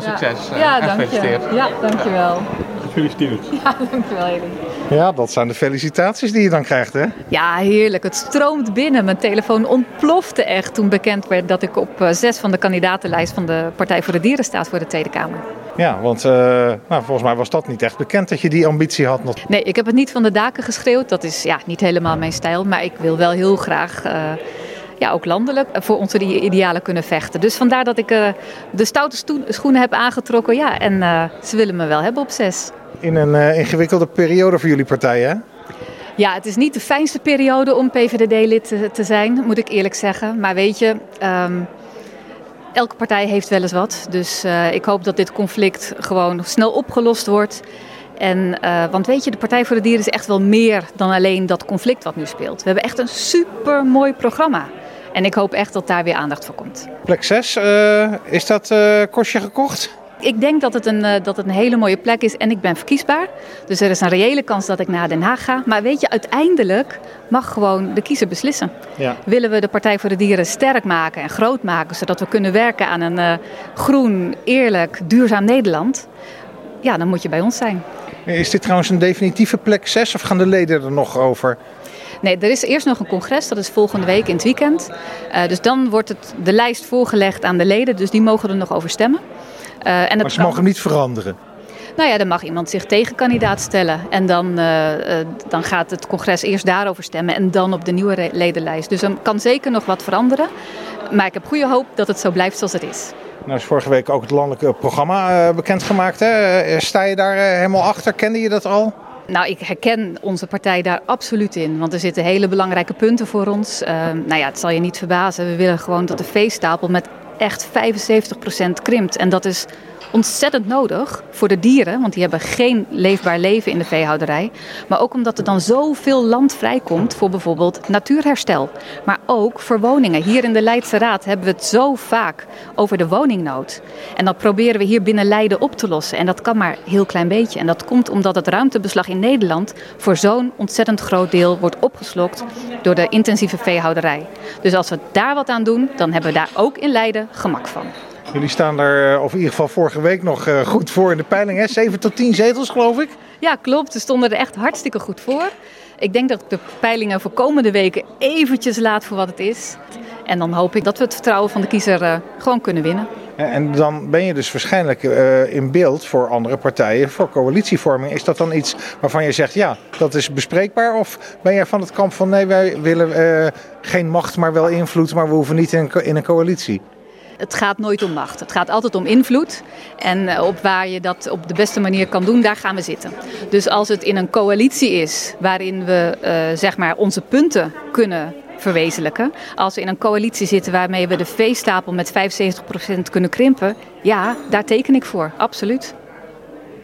Veel succes. Ja, eh, ja dank je. gefeliciteerd. Ja, dankjewel. Gefeliciteerd. Ja, dankjewel Elie. Ja, dat zijn de felicitaties die je dan krijgt, hè? Ja, heerlijk. Het stroomt binnen. Mijn telefoon ontplofte echt toen bekend werd dat ik op eh, zes van de kandidatenlijst van de Partij voor de Dieren sta voor de Tweede Kamer. Ja, want eh, nou, volgens mij was dat niet echt bekend dat je die ambitie had. nog. Nee, ik heb het niet van de daken geschreeuwd. Dat is ja, niet helemaal mijn stijl. Maar ik wil wel heel graag, eh, ja, ook landelijk, eh, voor onze die idealen kunnen vechten. Dus vandaar dat ik eh, de stoute schoenen heb aangetrokken. Ja, en eh, ze willen me wel hebben op zes. In een ingewikkelde periode voor jullie partij, hè? Ja, het is niet de fijnste periode om PVDD-lid te, te zijn, moet ik eerlijk zeggen. Maar weet je, ehm, elke partij heeft wel eens wat. Dus ik hoop dat dit conflict gewoon snel opgelost wordt. En, want weet je, de Partij voor de Dieren is echt wel meer dan alleen dat conflict wat nu speelt. We hebben echt een super mooi programma. En ik hoop echt dat daar weer aandacht voor komt. Plek 6, eh, is dat eh kostje gekocht? Ik denk dat het, een, eh, dat het een hele mooie plek is en ik ben verkiesbaar. Dus er is een reële kans dat ik naar Den Haag ga. Maar weet je, uiteindelijk mag gewoon de kiezer beslissen. Ja. Willen we de Partij voor de Dieren sterk maken en groot maken, zodat we kunnen werken aan een groen, eerlijk, duurzaam Nederland? Ja, dan moet je bij ons zijn. Is dit trouwens een definitieve plek 6 of gaan de leden er nog over? Nee, er is eerst nog een congres, dat is volgende week in het weekend. Eh, dus dan wordt het, de lijst voorgelegd aan de leden, dus die mogen er nog over stemmen. Eh, en Maar ze kan- mogen hem niet veranderen. Nou ja, dan mag iemand zich tegenkandidaat stellen. En dan, eh, dan gaat het congres eerst daarover stemmen en dan op de nieuwe ledenlijst. Dus er kan zeker nog wat veranderen. Maar ik heb goede hoop dat het zo blijft zoals het is. Nou is vorige week ook het landelijke programma bekendgemaakt. Hè? Sta je daar helemaal achter? Kende je dat al? Nou, ik herken onze partij daar absoluut in. Want er zitten hele belangrijke punten voor ons. Eh, nou ja, het zal je niet verbazen. We willen gewoon dat de veestapel met echt 75% krimpt. En dat is ontzettend nodig voor de dieren. Want die hebben geen leefbaar leven in de veehouderij. Maar ook omdat er dan zoveel land vrijkomt voor bijvoorbeeld natuurherstel. Maar ook voor woningen. Hier in de Leidse Raad hebben we het zo vaak over de woningnood. En dat proberen we hier binnen Leiden op te lossen. En dat kan maar een heel klein beetje. En dat komt omdat het ruimtebeslag in Nederland voor zo'n ontzettend groot deel wordt opgeslokt door de intensieve veehouderij. Dus als we daar wat aan doen, dan hebben we daar ook in Leiden gemak van. Jullie staan daar, eh, of in ieder geval vorige week nog eh, goed voor in de peiling. Hè? 7 tot 10 zetels, geloof ik. Ja, klopt. We stonden er echt hartstikke goed voor. Ik denk dat ik de peilingen voor komende weken eventjes laat voor wat het is. En dan hoop ik dat we het vertrouwen van de kiezer eh, gewoon kunnen winnen. En dan ben je dus waarschijnlijk in beeld voor andere partijen, voor coalitievorming. Is dat dan iets waarvan je zegt, ja, dat is bespreekbaar? Of ben jij van het kamp van, nee, wij willen geen macht, maar wel invloed, maar we hoeven niet in een coalitie? Het gaat nooit om macht. Het gaat altijd om invloed. En eh, op waar je dat op de beste manier kan doen, daar gaan we zitten. Dus als het in een coalitie is waarin we eh, zeg maar onze punten kunnen verwezenlijken. Als we in een coalitie zitten waarmee we de veestapel met 75% kunnen krimpen. Ja, daar teken ik voor. Absoluut.